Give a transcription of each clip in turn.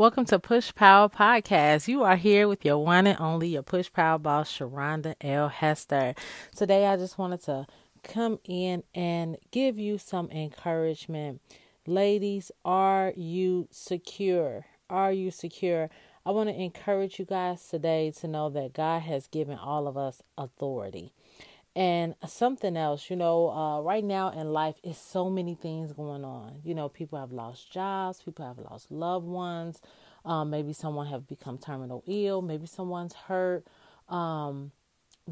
Welcome to Push Power Podcast. You are here with your one and only, your Push Power boss, Sharonda L. Hester. Today, I just wanted to come in and give you some encouragement. Ladies, are you secure? Are you secure? I want to encourage you guys today to know that God has given all of us authority. And something else, you know, uh, right now in life is so many things going on. You know, people have lost jobs, people have lost loved ones. Um, maybe someone have become terminal ill. Maybe someone's hurt. Um,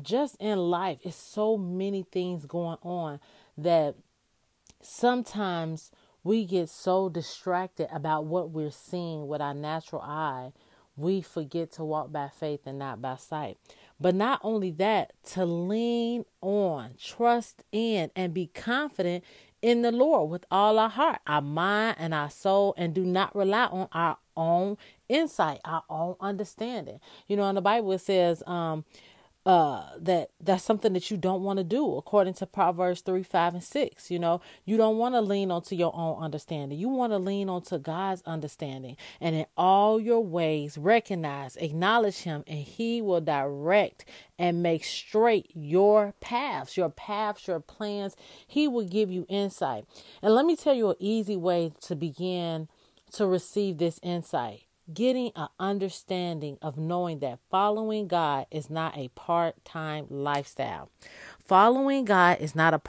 just in life, it's so many things going on that sometimes we get so distracted about what we're seeing with our natural eye, we forget to walk by faith and not by sight. But not only that, to lean on, trust in, and be confident in the Lord with all our heart, our mind, and our soul, and do not rely on our own insight, our own understanding. You know, in the Bible it says, um, uh, that that's something that you don't want to do according to proverbs 3 5 and 6 you know? You don't want to lean onto your own understanding. You want to lean onto god's understanding. And in all your ways recognize acknowledge him and he will direct and make straight your paths your paths your plans. He will give you insight. And let me tell you an easy way to begin to receive this insight getting an understanding of knowing that following God is not a part time lifestyle. Following God is not a,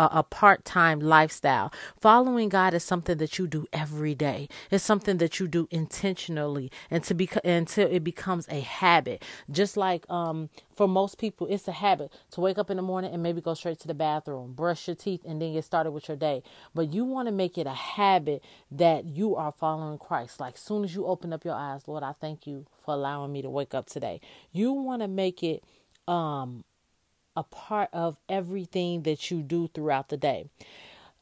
a, a part time lifestyle. Following God is something that you do every day. It's something that you do intentionally and to be until it becomes a habit. Just like um for most people, it's a habit to wake up in the morning and maybe go straight to the bathroom, brush your teeth, and then get started with your day. But you want to make it a habit that you are following Christ. Like soon as you open up your eyes, Lord, I thank you for allowing me to wake up today. You want to make it um a part of everything that you do throughout the day.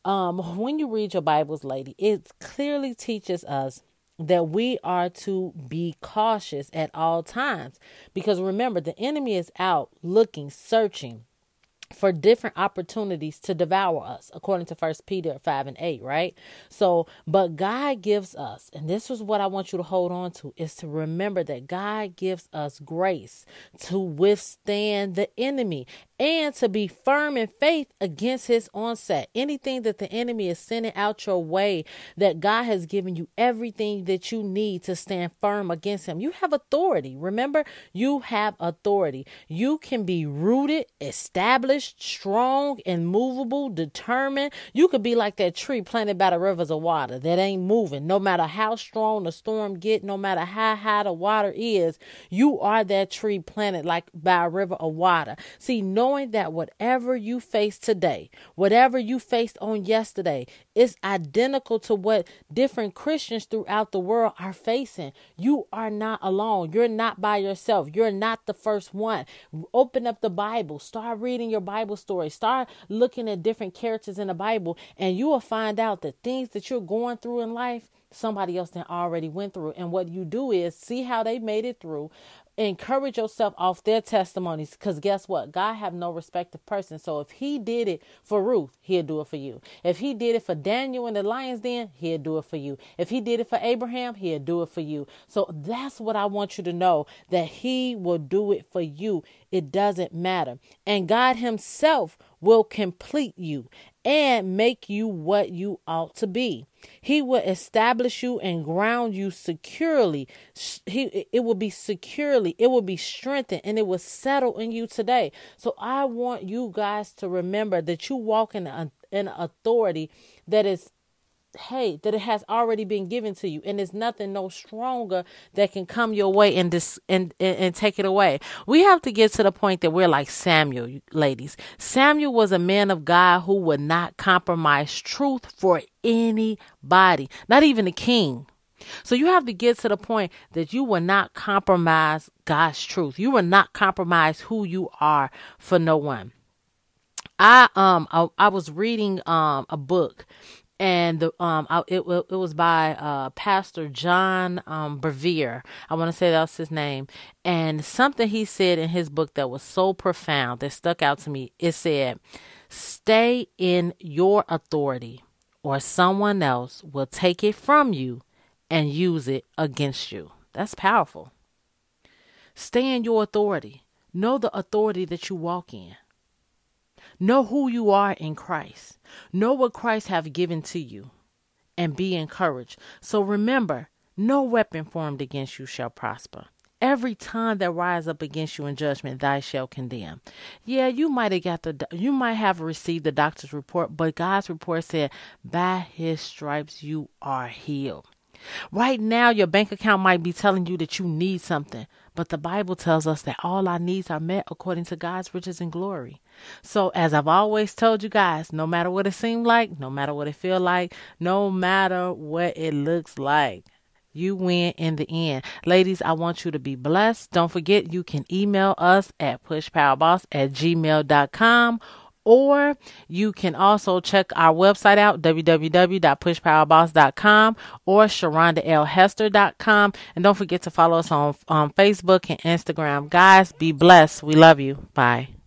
Um, when you read your Bibles, lady, it clearly teaches us that we are to be cautious at all times. Because remember, the enemy is out looking, searching for different opportunities to devour us according to first peter 5 and 8 right? So but god gives us and this is what i want you to hold on to is to remember that god gives us grace to withstand the enemy and to be firm in faith against his onset. Anything that the enemy is sending out your way that god has given you everything that you need to stand firm against him. You have authority. Remember you have authority. You can be rooted established strong, and immovable, determined. You could be like that tree planted by the rivers of water that ain't moving. No matter how strong the storm get, no matter how high the water is, you are that tree planted like by a river of water. See, knowing that whatever you face today, whatever you faced on yesterday, is identical to what different Christians throughout the world are facing. You are not alone. You're not by yourself. You're not the first one. Open up the Bible. Start reading your Bible Bible story. Start looking at different characters in the Bible, and you will find out that things that you're going through in life, somebody else then already went through. And what you do is see how they made it through, encourage yourself off their testimonies because guess what? God have no respect of person. So if he did it for ruth he'll do it for you. If he did it for daniel in the lion's den he'll do it for you. If he did it for abraham he'll do it for you. So that's what i want you to know that he will do it for you. It doesn't matter. And god himself will complete you and make you what you ought to be. He will establish you and ground you securely. He it will be securely, it will be strengthened and it will settle in you today. So I want you guys to remember that you walk in an authority that is hey that it has already been given to you. And there's nothing no stronger that can come your way and dis and, and and take it away. We have to get to the point that we're like samuel ladies. Samuel was a man of god who would not compromise truth for anybody not even the king. So you have to get to the point that you will not compromise god's truth. You will not compromise who you are for no one. I um I, I was reading um a book and the um I, it it was by uh Pastor John um Bevere. I want to say that's his name. And something he said in his book that was so profound that stuck out to me. It said, "Stay in your authority, or someone else will take it from you." and use it against you. That's powerful. Stay in your authority. Know the authority that you walk in. Know who you are in Christ. Know what Christ have given to you and be encouraged. So remember, no weapon formed against you shall prosper. Every tongue that rise up against you in judgment, thy shall condemn. Yeah, you might have got the, you might have received the doctor's report, but God's report said, by His stripes you are healed. Right now, your bank account might be telling you that you need something, but the Bible tells us that all our needs are met according to God's riches and glory. So, as I've always told you guys, no matter what it seems like, no matter what it feel like, no matter what it looks like, you win in the end. Ladies, I want you to be blessed. Don't forget you can email us at pushpowerboss at gmail.com or you can also check our website out www.pushpowerboss.com or sharondaLhester.com and don't forget to follow us on on Facebook and Instagram. Guys, be blessed. We love you. Bye.